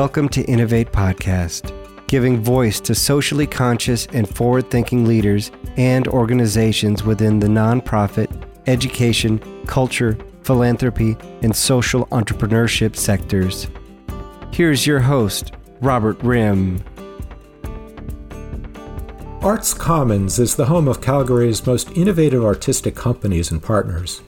Welcome to Innovate Podcast, giving voice to socially conscious and forward thinking leaders and organizations within the nonprofit, education, culture, philanthropy, and social entrepreneurship sectors. Here's your host, Robert Rim. Arts Commons is the home of Calgary's most innovative artistic companies and partners.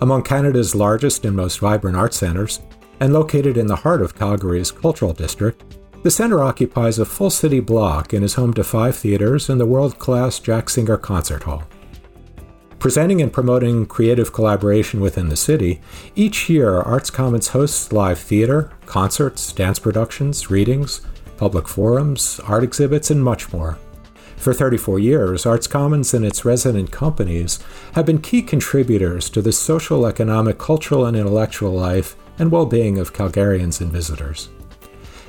Among Canada's largest and most vibrant art centers, and located in the heart of Calgary's cultural district, the center occupies a full city block and is home to five theaters and the world class Jack Singer Concert Hall. Presenting and promoting creative collaboration within the city, each year Arts Commons hosts live theater, concerts, dance productions, readings, public forums, art exhibits, and much more. For 34 years, Arts Commons and its resident companies have been key contributors to the social, economic, cultural, and intellectual life and well being of Calgarians and visitors.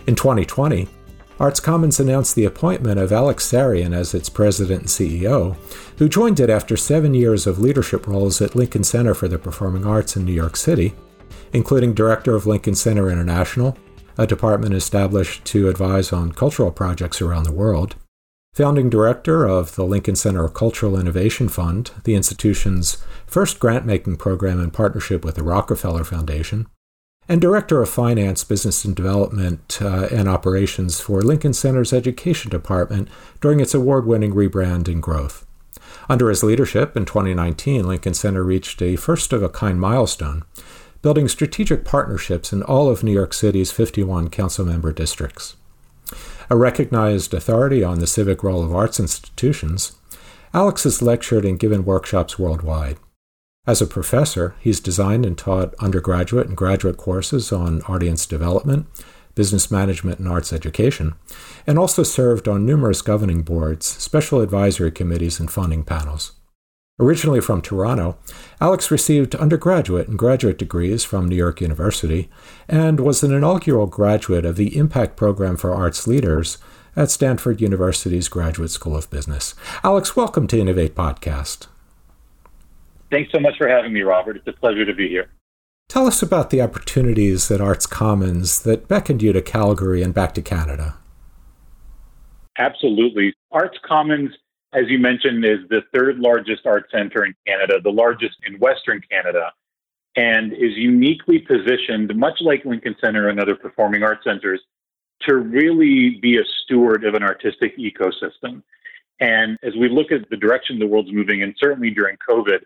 In 2020, Arts Commons announced the appointment of Alex Sarian as its president and CEO, who joined it after seven years of leadership roles at Lincoln Center for the Performing Arts in New York City, including director of Lincoln Center International, a department established to advise on cultural projects around the world, founding director of the Lincoln Center Cultural Innovation Fund, the institution's first grant making program in partnership with the Rockefeller Foundation, and director of finance, business and development, uh, and operations for Lincoln Center's education department during its award winning rebrand and growth. Under his leadership in 2019, Lincoln Center reached a first of a kind milestone, building strategic partnerships in all of New York City's 51 council member districts. A recognized authority on the civic role of arts institutions, Alex has lectured and given workshops worldwide. As a professor, he's designed and taught undergraduate and graduate courses on audience development, business management, and arts education, and also served on numerous governing boards, special advisory committees, and funding panels. Originally from Toronto, Alex received undergraduate and graduate degrees from New York University and was an inaugural graduate of the Impact Program for Arts Leaders at Stanford University's Graduate School of Business. Alex, welcome to Innovate Podcast. Thanks so much for having me, Robert. It's a pleasure to be here. Tell us about the opportunities at Arts Commons that beckoned you to Calgary and back to Canada. Absolutely. Arts Commons, as you mentioned, is the third largest art center in Canada, the largest in Western Canada, and is uniquely positioned, much like Lincoln Center and other performing arts centers, to really be a steward of an artistic ecosystem. And as we look at the direction the world's moving, and certainly during COVID,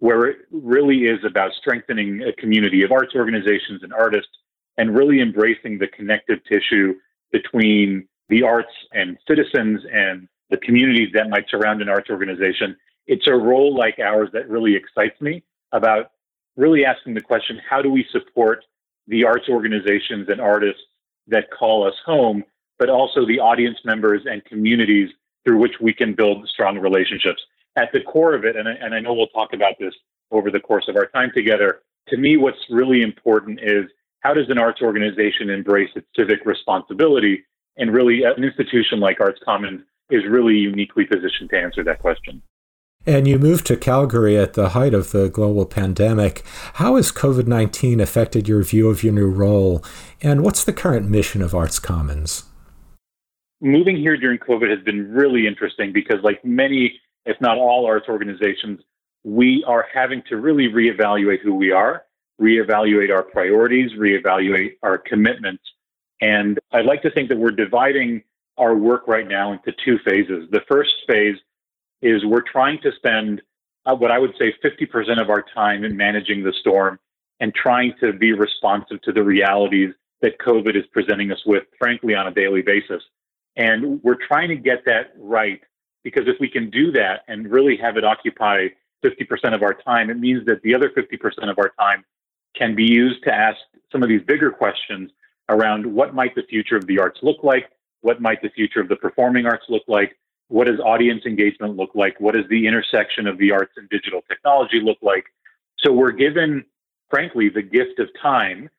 where it really is about strengthening a community of arts organizations and artists and really embracing the connective tissue between the arts and citizens and the communities that might surround an arts organization. It's a role like ours that really excites me about really asking the question how do we support the arts organizations and artists that call us home, but also the audience members and communities through which we can build strong relationships at the core of it, and I, and I know we'll talk about this over the course of our time together, to me, what's really important is how does an arts organization embrace its civic responsibility? And really, an institution like Arts Commons is really uniquely positioned to answer that question. And you moved to Calgary at the height of the global pandemic. How has COVID 19 affected your view of your new role? And what's the current mission of Arts Commons? Moving here during COVID has been really interesting because, like many if not all arts organizations, we are having to really reevaluate who we are, reevaluate our priorities, reevaluate our commitments. And I'd like to think that we're dividing our work right now into two phases. The first phase is we're trying to spend uh, what I would say 50% of our time in managing the storm and trying to be responsive to the realities that COVID is presenting us with, frankly, on a daily basis. And we're trying to get that right because if we can do that and really have it occupy 50% of our time, it means that the other 50% of our time can be used to ask some of these bigger questions around what might the future of the arts look like? What might the future of the performing arts look like? What does audience engagement look like? What does the intersection of the arts and digital technology look like? So we're given, frankly, the gift of time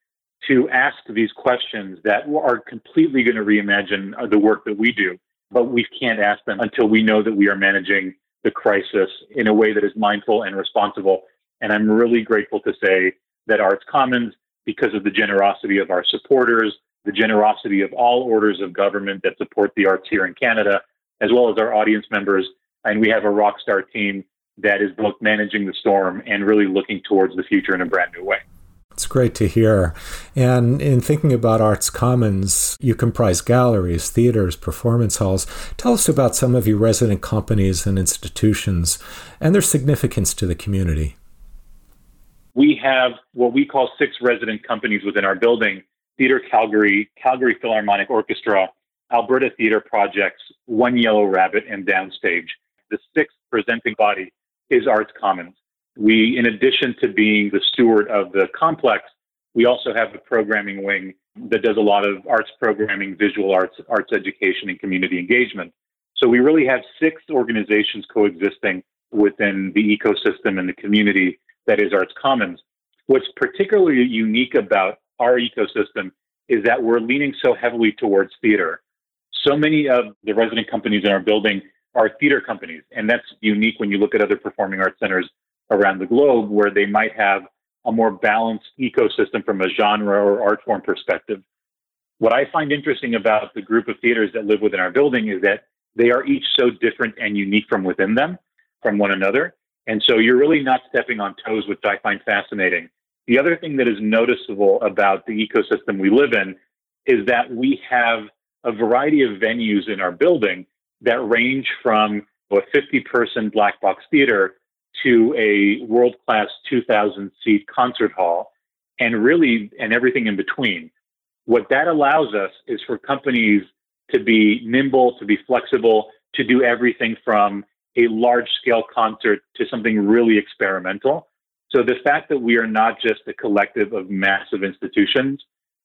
to ask these questions that are completely going to reimagine the work that we do but we can't ask them until we know that we are managing the crisis in a way that is mindful and responsible. And I'm really grateful to say that Arts Commons, because of the generosity of our supporters, the generosity of all orders of government that support the arts here in Canada, as well as our audience members. And we have a rock star team that is both managing the storm and really looking towards the future in a brand new way. It's great to hear. And in thinking about Arts Commons, you comprise galleries, theaters, performance halls. Tell us about some of your resident companies and institutions and their significance to the community. We have what we call six resident companies within our building Theatre Calgary, Calgary Philharmonic Orchestra, Alberta Theatre Projects, One Yellow Rabbit, and Downstage. The sixth presenting body is Arts Commons. We, in addition to being the steward of the complex, we also have a programming wing that does a lot of arts programming, visual arts, arts education, and community engagement. So we really have six organizations coexisting within the ecosystem and the community that is Arts Commons. What's particularly unique about our ecosystem is that we're leaning so heavily towards theater. So many of the resident companies in our building are theater companies, and that's unique when you look at other performing arts centers around the globe where they might have a more balanced ecosystem from a genre or art form perspective. What I find interesting about the group of theaters that live within our building is that they are each so different and unique from within them, from one another. And so you're really not stepping on toes, which I find fascinating. The other thing that is noticeable about the ecosystem we live in is that we have a variety of venues in our building that range from a 50 person black box theater to a world class 2,000 seat concert hall and really, and everything in between. What that allows us is for companies to be nimble, to be flexible, to do everything from a large scale concert to something really experimental. So the fact that we are not just a collective of massive institutions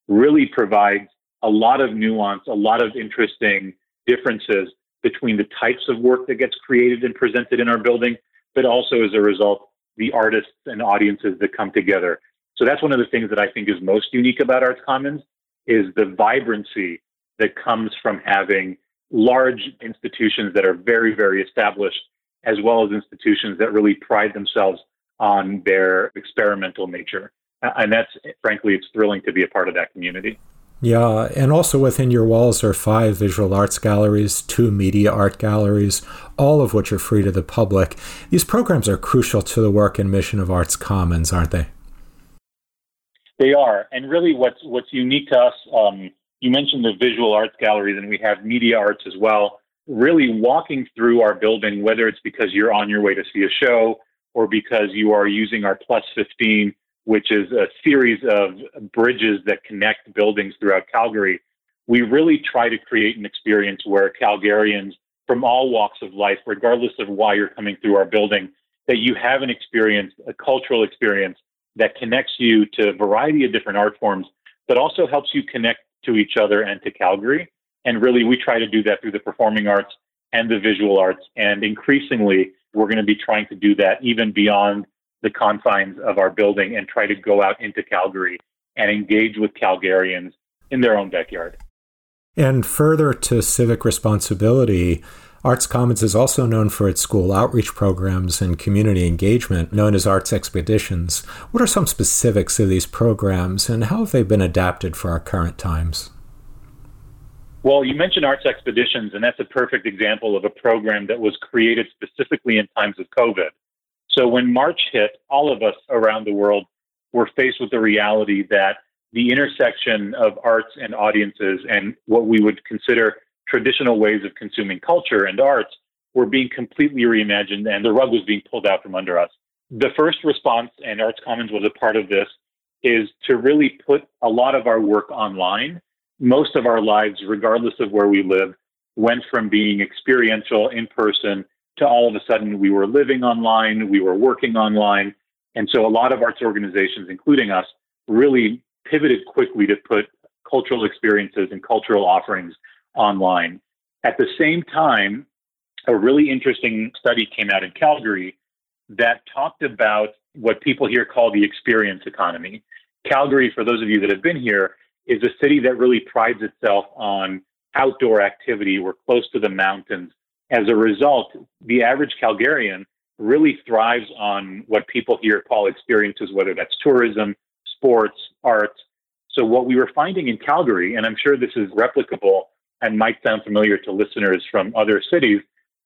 really provides a lot of nuance, a lot of interesting differences between the types of work that gets created and presented in our building, but also as a result, the artists and audiences that come together. So that's one of the things that I think is most unique about Arts Commons is the vibrancy that comes from having large institutions that are very, very established, as well as institutions that really pride themselves on their experimental nature. And that's, frankly, it's thrilling to be a part of that community. Yeah, and also within your walls are five visual arts galleries, two media art galleries, all of which are free to the public. These programs are crucial to the work and mission of Arts Commons, aren't they? They are, and really, what's what's unique to us. Um, you mentioned the visual arts galleries, and we have media arts as well. Really, walking through our building, whether it's because you're on your way to see a show, or because you are using our Plus 15, which is a series of bridges that connect buildings throughout Calgary, we really try to create an experience where Calgarians from all walks of life, regardless of why you're coming through our building, that you have an experience, a cultural experience that connects you to a variety of different art forms, but also helps you connect to each other and to Calgary. And really, we try to do that through the performing arts and the visual arts. And increasingly, we're going to be trying to do that even beyond the confines of our building and try to go out into Calgary and engage with Calgarians in their own backyard. And further to civic responsibility, Arts Commons is also known for its school outreach programs and community engagement, known as Arts Expeditions. What are some specifics of these programs, and how have they been adapted for our current times? Well, you mentioned Arts Expeditions, and that's a perfect example of a program that was created specifically in times of COVID. So when March hit, all of us around the world were faced with the reality that the intersection of arts and audiences and what we would consider traditional ways of consuming culture and arts were being completely reimagined and the rug was being pulled out from under us. The first response, and Arts Commons was a part of this, is to really put a lot of our work online most of our lives, regardless of where we live, went from being experiential in person to all of a sudden we were living online, we were working online. And so a lot of arts organizations, including us, really pivoted quickly to put cultural experiences and cultural offerings online. At the same time, a really interesting study came out in Calgary that talked about what people here call the experience economy. Calgary, for those of you that have been here, is a city that really prides itself on outdoor activity. We're close to the mountains. As a result, the average Calgarian really thrives on what people here call experiences, whether that's tourism, sports, arts. So, what we were finding in Calgary, and I'm sure this is replicable and might sound familiar to listeners from other cities,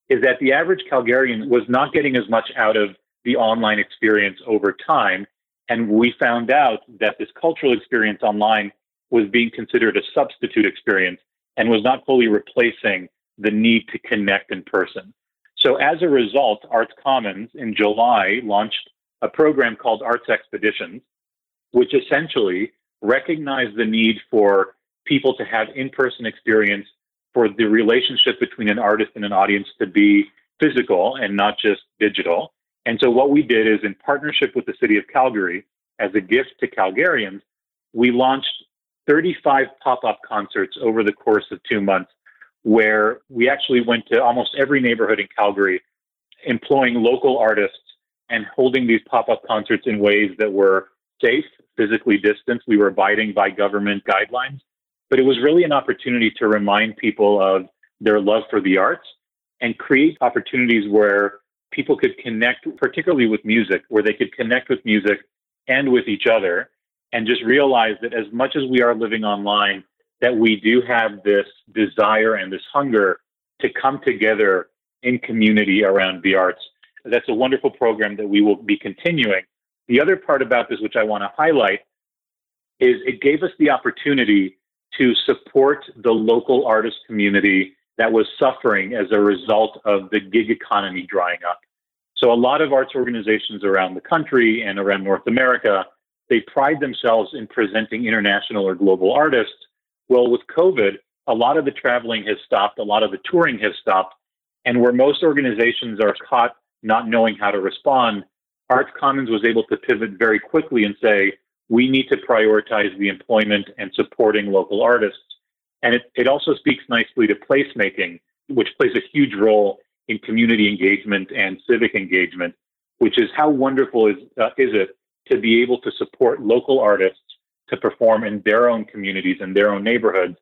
is that the average Calgarian was not getting as much out of the online experience over time. And we found out that this cultural experience online was being considered a substitute experience and was not fully replacing the need to connect in person. So, as a result, Arts Commons in July launched a program called Arts Expeditions, which essentially recognized the need for people to have in person experience for the relationship between an artist and an audience to be physical and not just digital. And so, what we did is, in partnership with the city of Calgary, as a gift to Calgarians, we launched 35 pop up concerts over the course of two months, where we actually went to almost every neighborhood in Calgary, employing local artists and holding these pop up concerts in ways that were safe, physically distanced. We were abiding by government guidelines, but it was really an opportunity to remind people of their love for the arts and create opportunities where people could connect, particularly with music, where they could connect with music and with each other and just realize that as much as we are living online, that we do have this desire and this hunger to come together in community around the arts. That's a wonderful program that we will be continuing. The other part about this, which I want to highlight, is it gave us the opportunity to support the local artist community that was suffering as a result of the gig economy drying up. So, a lot of arts organizations around the country and around North America, they pride themselves in presenting international or global artists. Well, with COVID, a lot of the traveling has stopped, a lot of the touring has stopped. And where most organizations are caught not knowing how to respond, Arts Commons was able to pivot very quickly and say, we need to prioritize the employment and supporting local artists. And it, it also speaks nicely to placemaking, which plays a huge role in community engagement and civic engagement, which is how wonderful is, uh, is it to be able to support local artists to perform in their own communities and their own neighborhoods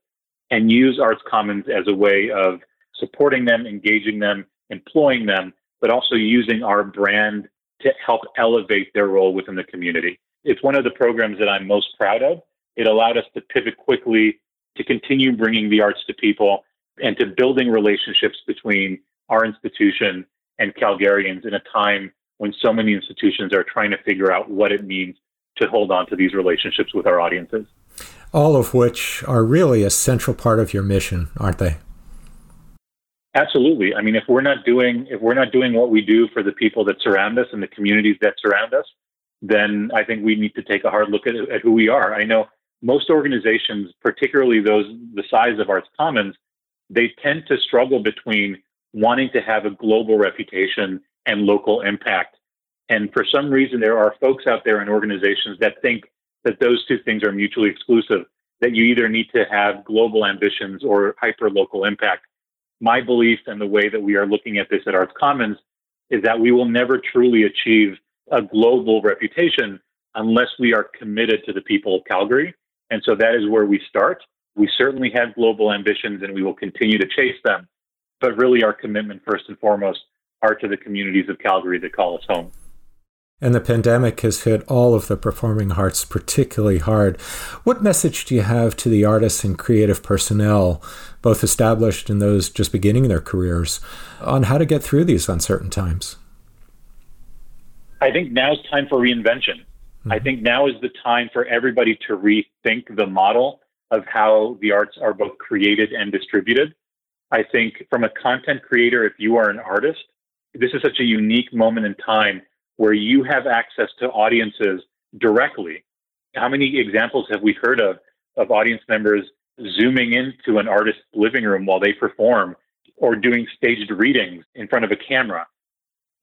and use Arts Commons as a way of supporting them, engaging them, employing them, but also using our brand to help elevate their role within the community. It's one of the programs that I'm most proud of. It allowed us to pivot quickly, to continue bringing the arts to people, and to building relationships between our institution and Calgarians in a time when so many institutions are trying to figure out what it means to hold on to these relationships with our audiences. All of which are really a central part of your mission, aren't they? Absolutely. I mean, if we're not doing if we're not doing what we do for the people that surround us and the communities that surround us, then I think we need to take a hard look at, at who we are. I know most organizations, particularly those the size of Arts Commons, they tend to struggle between wanting to have a global reputation and local impact. And for some reason, there are folks out there in organizations that think that those two things are mutually exclusive, that you either need to have global ambitions or hyper local impact. My belief and the way that we are looking at this at Arts Commons is that we will never truly achieve a global reputation unless we are committed to the people of Calgary. And so that is where we start. We certainly have global ambitions and we will continue to chase them. But really, our commitment, first and foremost, are to the communities of Calgary that call us home. And the pandemic has hit all of the performing arts particularly hard. What message do you have to the artists and creative personnel, both established and those just beginning their careers, on how to get through these uncertain times? I think now is time for reinvention. Mm-hmm. I think now is the time for everybody to rethink the model of how the arts are both created and distributed. I think from a content creator, if you are an artist, this is such a unique moment in time where you have access to audiences directly. How many examples have we heard of of audience members zooming into an artist's living room while they perform or doing staged readings in front of a camera?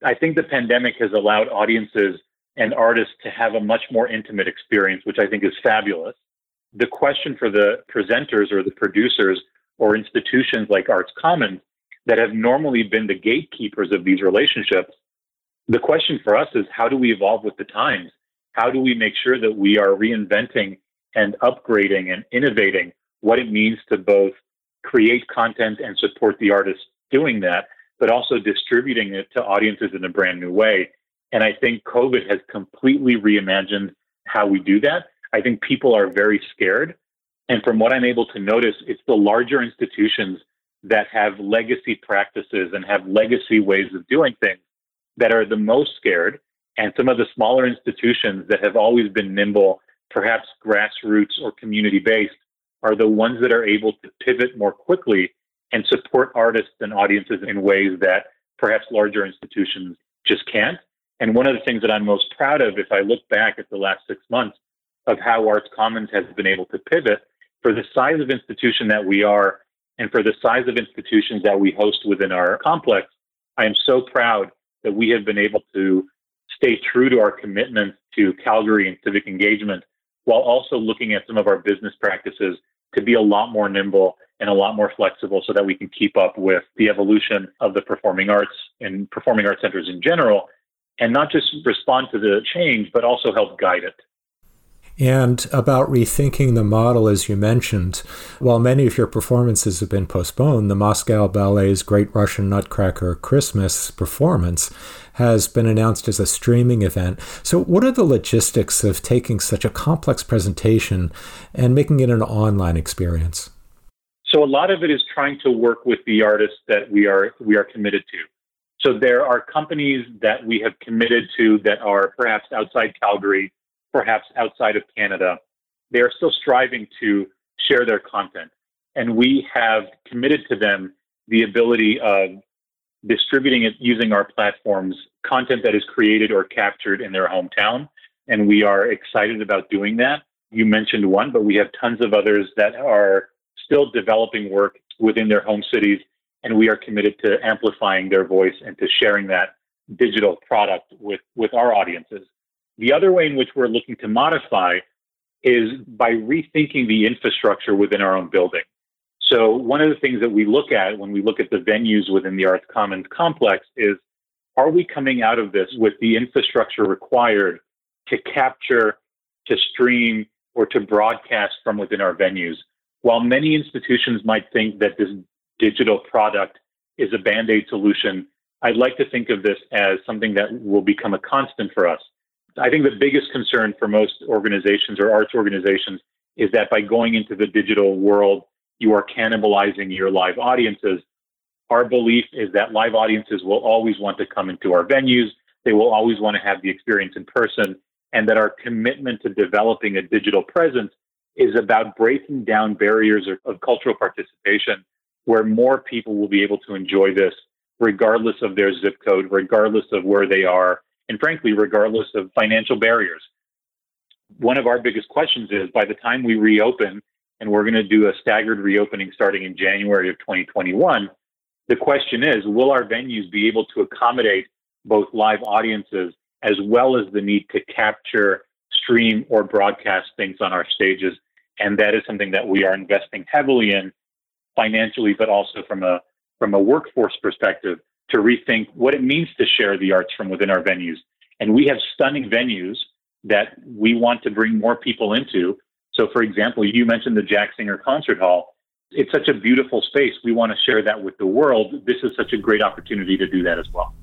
I think the pandemic has allowed audiences and artists to have a much more intimate experience, which I think is fabulous. The question for the presenters or the producers or institutions like Arts Commons that have normally been the gatekeepers of these relationships, the question for us is how do we evolve with the times? How do we make sure that we are reinventing and upgrading and innovating what it means to both create content and support the artists doing that, but also distributing it to audiences in a brand new way. And I think COVID has completely reimagined how we do that. I think people are very scared. And from what I'm able to notice, it's the larger institutions that have legacy practices and have legacy ways of doing things that are the most scared. And some of the smaller institutions that have always been nimble, perhaps grassroots or community based, are the ones that are able to pivot more quickly and support artists and audiences in ways that perhaps larger institutions just can't. And one of the things that I'm most proud of, if I look back at the last six months, of how Arts Commons has been able to pivot for the size of institution that we are and for the size of institutions that we host within our complex, I am so proud that we have been able to stay true to our commitment to Calgary and civic engagement while also looking at some of our business practices to be a lot more nimble and a lot more flexible so that we can keep up with the evolution of the performing arts and performing arts centers in general and not just respond to the change, but also help guide it. And about rethinking the model, as you mentioned, while many of your performances have been postponed, the Moscow Ballet's Great Russian Nutcracker Christmas performance has been announced as a streaming event. So, what are the logistics of taking such a complex presentation and making it an online experience? So, a lot of it is trying to work with the artists that we are we are committed to. So, there are companies that we have committed to that are perhaps outside Calgary perhaps outside of Canada, they are still striving to share their content. And we have committed to them the ability of distributing it using our platforms, content that is created or captured in their hometown. And we are excited about doing that. You mentioned one, but we have tons of others that are still developing work within their home cities. And we are committed to amplifying their voice and to sharing that digital product with, with our audiences. The other way in which we're looking to modify is by rethinking the infrastructure within our own building. So, one of the things that we look at when we look at the venues within the Arts Commons complex is are we coming out of this with the infrastructure required to capture, to stream, or to broadcast from within our venues? While many institutions might think that this digital product is a band aid solution, I'd like to think of this as something that will become a constant for us. I think the biggest concern for most organizations or arts organizations is that by going into the digital world, you are cannibalizing your live audiences. Our belief is that live audiences will always want to come into our venues. They will always want to have the experience in person, and that our commitment to developing a digital presence is about breaking down barriers of, of cultural participation where more people will be able to enjoy this regardless of their zip code, regardless of where they are, and frankly, regardless of financial barriers. One of our biggest questions is by the time we reopen, and we're going to do a staggered reopening starting in January of 2021, the question is will our venues be able to accommodate both live audiences as well as the need to capture, stream, or broadcast things on our stages? And that is something that we are investing heavily in financially, but also from a from a workforce perspective to rethink what it means to share the arts from within our venues. And we have stunning venues that we want to bring more people into. So, for example, you mentioned the Jack Singer Concert Hall. It's such a beautiful space. We want to share that with the world. This is such a great opportunity to do that as well.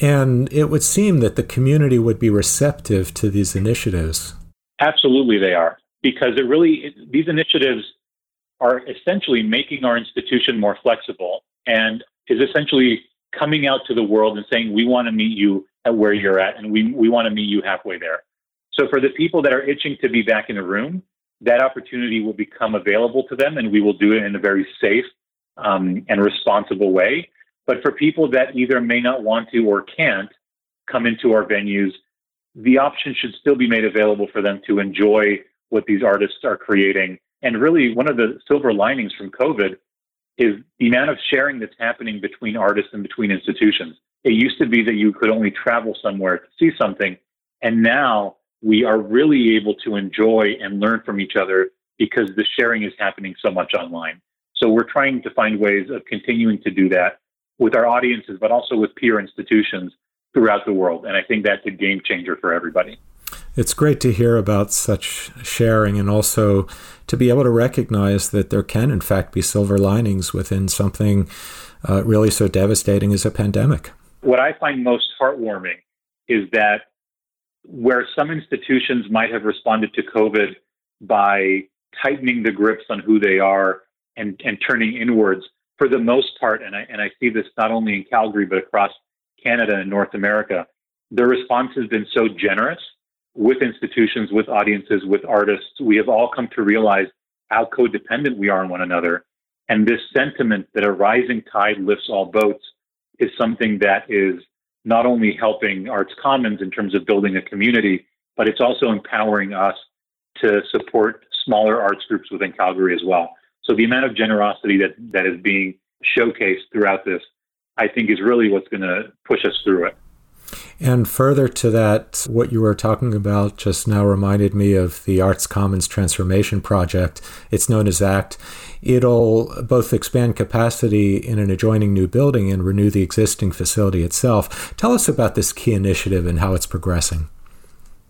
And it would seem that the community would be receptive to these initiatives. Absolutely, they are. Because it really, it, these initiatives are essentially making our institution more flexible and is essentially coming out to the world and saying, we want to meet you at where you're at and we, we want to meet you halfway there. So for the people that are itching to be back in the room, that opportunity will become available to them and we will do it in a very safe um, and responsible way. But for people that either may not want to or can't come into our venues, the option should still be made available for them to enjoy what these artists are creating. And really, one of the silver linings from COVID is the amount of sharing that's happening between artists and between institutions. It used to be that you could only travel somewhere to see something, and now we are really able to enjoy and learn from each other because the sharing is happening so much online. So we're trying to find ways of continuing to do that with our audiences, but also with peer institutions throughout the world. And I think that's a game changer for everybody. It's great to hear about such sharing and also to be able to recognize that there can, in fact, be silver linings within something uh, really so devastating as a pandemic. What I find most heartwarming is that where some institutions might have responded to COVID by tightening the grips on who they are and, and turning inwards for the most part, and I, and I see this not only in Calgary, but across Canada and North America, the response has been so generous with institutions, with audiences, with artists. We have all come to realize how codependent we are on one another. And this sentiment that a rising tide lifts all boats is something that is not only helping Arts Commons in terms of building a community, but it's also empowering us to support smaller arts groups within Calgary as well. So the amount of generosity that, that is being showcased throughout this, I think, is really what's going to push us through it. And further to that, what you were talking about just now reminded me of the Arts Commons Transformation Project. It's known as ACT. It'll both expand capacity in an adjoining new building and renew the existing facility itself. Tell us about this key initiative and how it's progressing.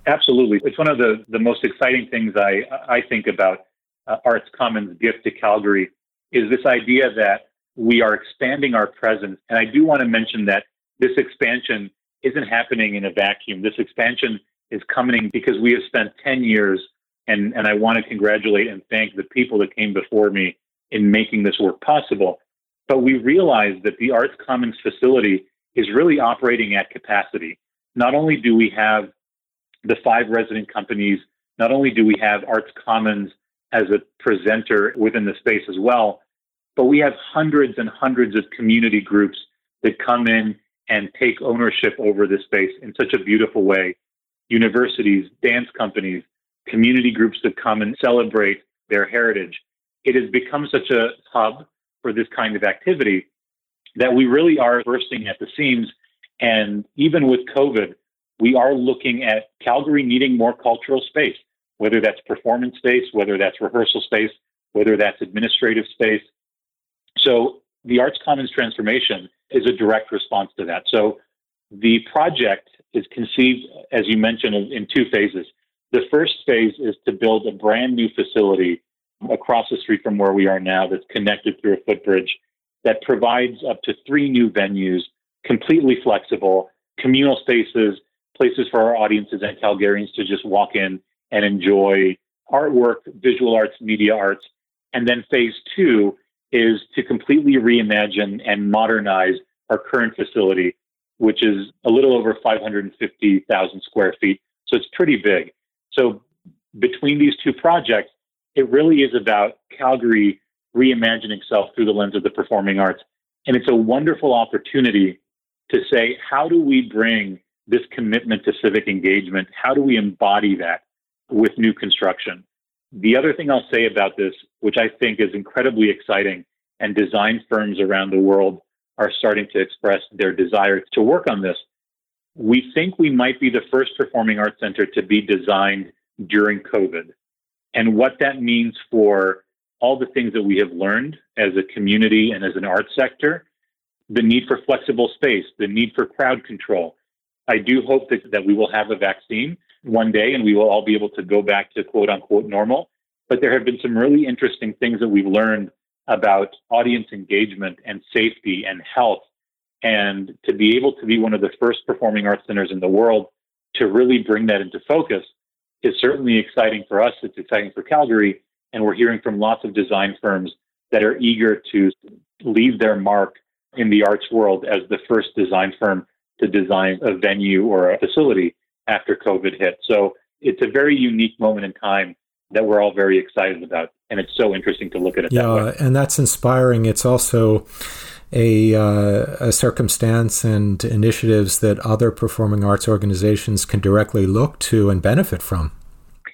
Absolutely. It's one of the, the most exciting things I, I think about uh, Arts Commons gift to Calgary is this idea that we are expanding our presence. And I do want to mention that this expansion isn't happening in a vacuum. This expansion is coming because we have spent 10 years, and, and I want to congratulate and thank the people that came before me in making this work possible. But we realized that the Arts Commons facility is really operating at capacity. Not only do we have the five resident companies, not only do we have Arts Commons as a presenter within the space as well, but we have hundreds and hundreds of community groups that come in and take ownership over this space in such a beautiful way. Universities, dance companies, community groups that come and celebrate their heritage. It has become such a hub for this kind of activity that we really are bursting at the seams. And even with COVID, we are looking at Calgary needing more cultural space, whether that's performance space, whether that's rehearsal space, whether that's administrative space. So the Arts Commons transformation is a direct response to that. So the project is conceived, as you mentioned, in two phases. The first phase is to build a brand new facility across the street from where we are now that's connected through a footbridge that provides up to three new venues, completely flexible, communal spaces, places for our audiences and Calgarians to just walk in and enjoy artwork, visual arts, media arts. And then phase two is to completely reimagine and modernize our current facility, which is a little over 550,000 square feet. So it's pretty big. So between these two projects, it really is about Calgary reimagining itself through the lens of the performing arts. And it's a wonderful opportunity to say, how do we bring this commitment to civic engagement? How do we embody that with new construction? The other thing I'll say about this, which I think is incredibly exciting, and design firms around the world are starting to express their desire to work on this. We think we might be the first performing arts center to be designed during COVID. And what that means for all the things that we have learned as a community and as an arts sector, the need for flexible space, the need for crowd control. I do hope that, that we will have a vaccine one day and we will all be able to go back to quote unquote normal. But there have been some really interesting things that we've learned about audience engagement and safety and health. And to be able to be one of the first performing arts centers in the world to really bring that into focus is certainly exciting for us. It's exciting for Calgary. And we're hearing from lots of design firms that are eager to leave their mark in the arts world as the first design firm to design a venue or a facility after COVID hit. So it's a very unique moment in time that we're all very excited about. And it's so interesting to look at it. Yeah, that and that's inspiring. It's also a, uh, a circumstance and initiatives that other performing arts organizations can directly look to and benefit from.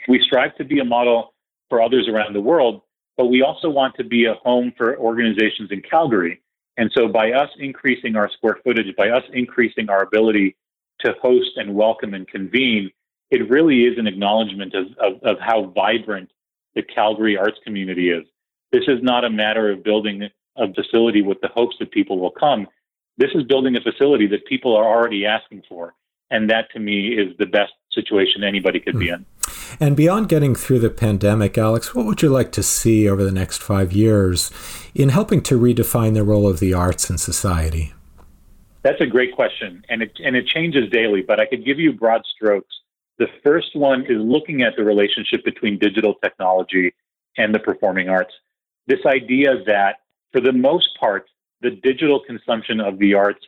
We strive to be a model for others around the world, but we also want to be a home for organizations in Calgary. And so by us increasing our square footage, by us increasing our ability to host and welcome and convene, it really is an acknowledgement of, of, of how vibrant the Calgary arts community is. This is not a matter of building a facility with the hopes that people will come. This is building a facility that people are already asking for. And that to me is the best situation anybody could mm. be hmm. in. And beyond getting through the pandemic, Alex, what would you like to see over the next five years in helping to redefine the role of the arts in society? That's a great question, and it and it changes daily. But I could give you broad strokes The first one is looking at the relationship between digital technology and the performing arts. This idea that, for the most part, the digital consumption of the arts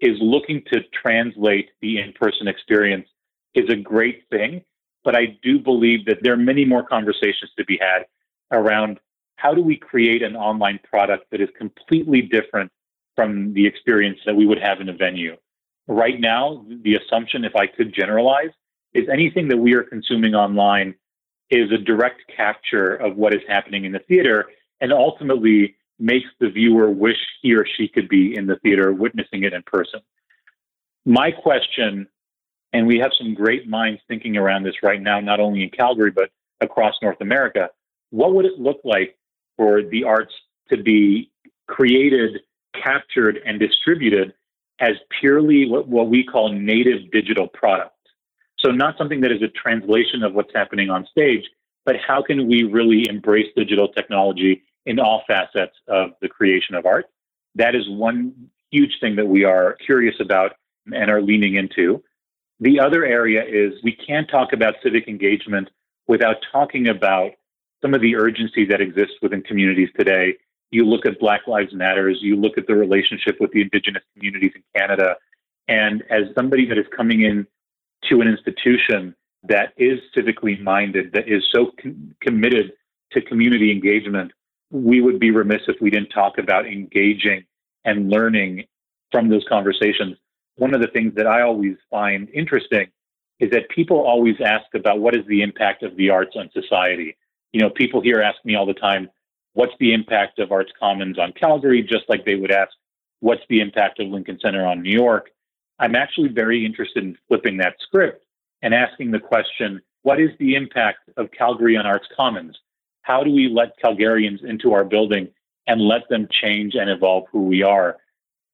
is looking to translate the in person experience is a great thing. But I do believe that there are many more conversations to be had around how do we create an online product that is completely different from the experience that we would have in a venue. Right now, the assumption, if I could generalize, is anything that we are consuming online is a direct capture of what is happening in the theater and ultimately makes the viewer wish he or she could be in the theater witnessing it in person. My question, and we have some great minds thinking around this right now, not only in Calgary, but across North America. What would it look like for the arts to be created, captured, and distributed as purely what, what we call native digital product? So, not something that is a translation of what's happening on stage, but how can we really embrace digital technology in all facets of the creation of art? That is one huge thing that we are curious about and are leaning into. The other area is we can't talk about civic engagement without talking about some of the urgency that exists within communities today. You look at Black Lives Matters, you look at the relationship with the Indigenous communities in Canada. And as somebody that is coming in to an institution that is civically minded, that is so com- committed to community engagement, we would be remiss if we didn't talk about engaging and learning from those conversations. One of the things that I always find interesting is that people always ask about what is the impact of the arts on society. You know, people here ask me all the time, what's the impact of Arts Commons on Calgary, just like they would ask, what's the impact of Lincoln Center on New York? I'm actually very interested in flipping that script and asking the question what is the impact of Calgary on Arts Commons? How do we let Calgarians into our building and let them change and evolve who we are?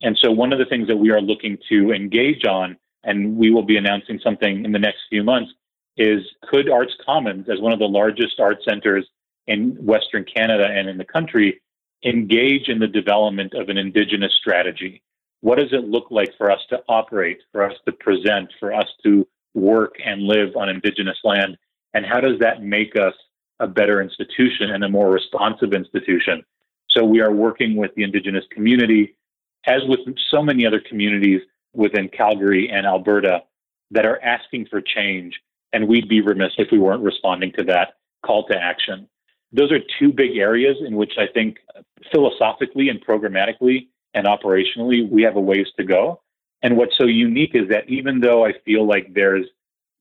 And so, one of the things that we are looking to engage on, and we will be announcing something in the next few months, is could Arts Commons, as one of the largest art centers in Western Canada and in the country, engage in the development of an Indigenous strategy? what does it look like for us to operate, for us to present, for us to work and live on Indigenous land? And how does that make us a better institution and a more responsive institution? So we are working with the Indigenous community, as with so many other communities within Calgary and Alberta, that are asking for change. And we'd be remiss if we weren't responding to that call to action. Those are two big areas in which I think philosophically and programmatically and operationally, we have a ways to go. And what's so unique is that even though I feel like there's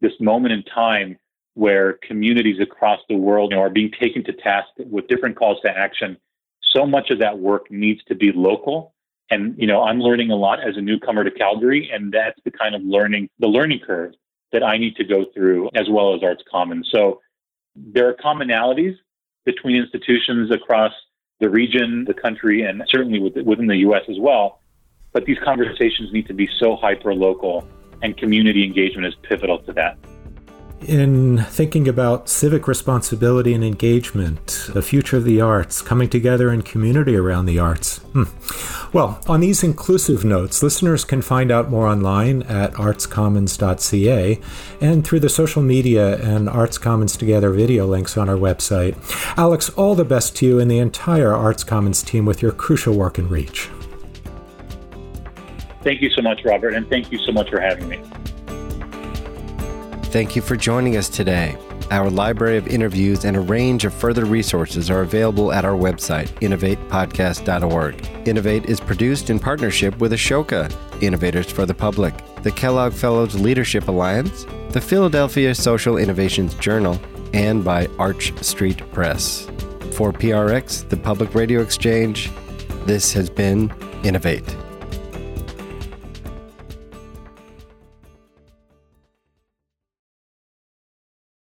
this moment in time where communities across the world you know, are being taken to task with different calls to action, so much of that work needs to be local. And you know, I'm learning a lot as a newcomer to Calgary, and that's the kind of learning, the learning curve that I need to go through, as well as Arts Commons. So there are commonalities between institutions across the region, the country, and certainly within the U.S. as well. But these conversations need to be so hyper local, and community engagement is pivotal to that. In thinking about civic responsibility and engagement, the future of the arts, coming together in community around the arts. Hmm. Well, on these inclusive notes, listeners can find out more online at artscommons.ca and through the social media and Arts Commons Together video links on our website. Alex, all the best to you and the entire Arts Commons team with your crucial work and reach. Thank you so much, Robert, and thank you so much for having me. Thank you for joining us today. Our library of interviews and a range of further resources are available at our website, innovatepodcast.org. Innovate is produced in partnership with Ashoka, Innovators for the Public, the Kellogg Fellows Leadership Alliance, the Philadelphia Social Innovations Journal, and by Arch Street Press. For PRX, the Public Radio Exchange, this has been Innovate.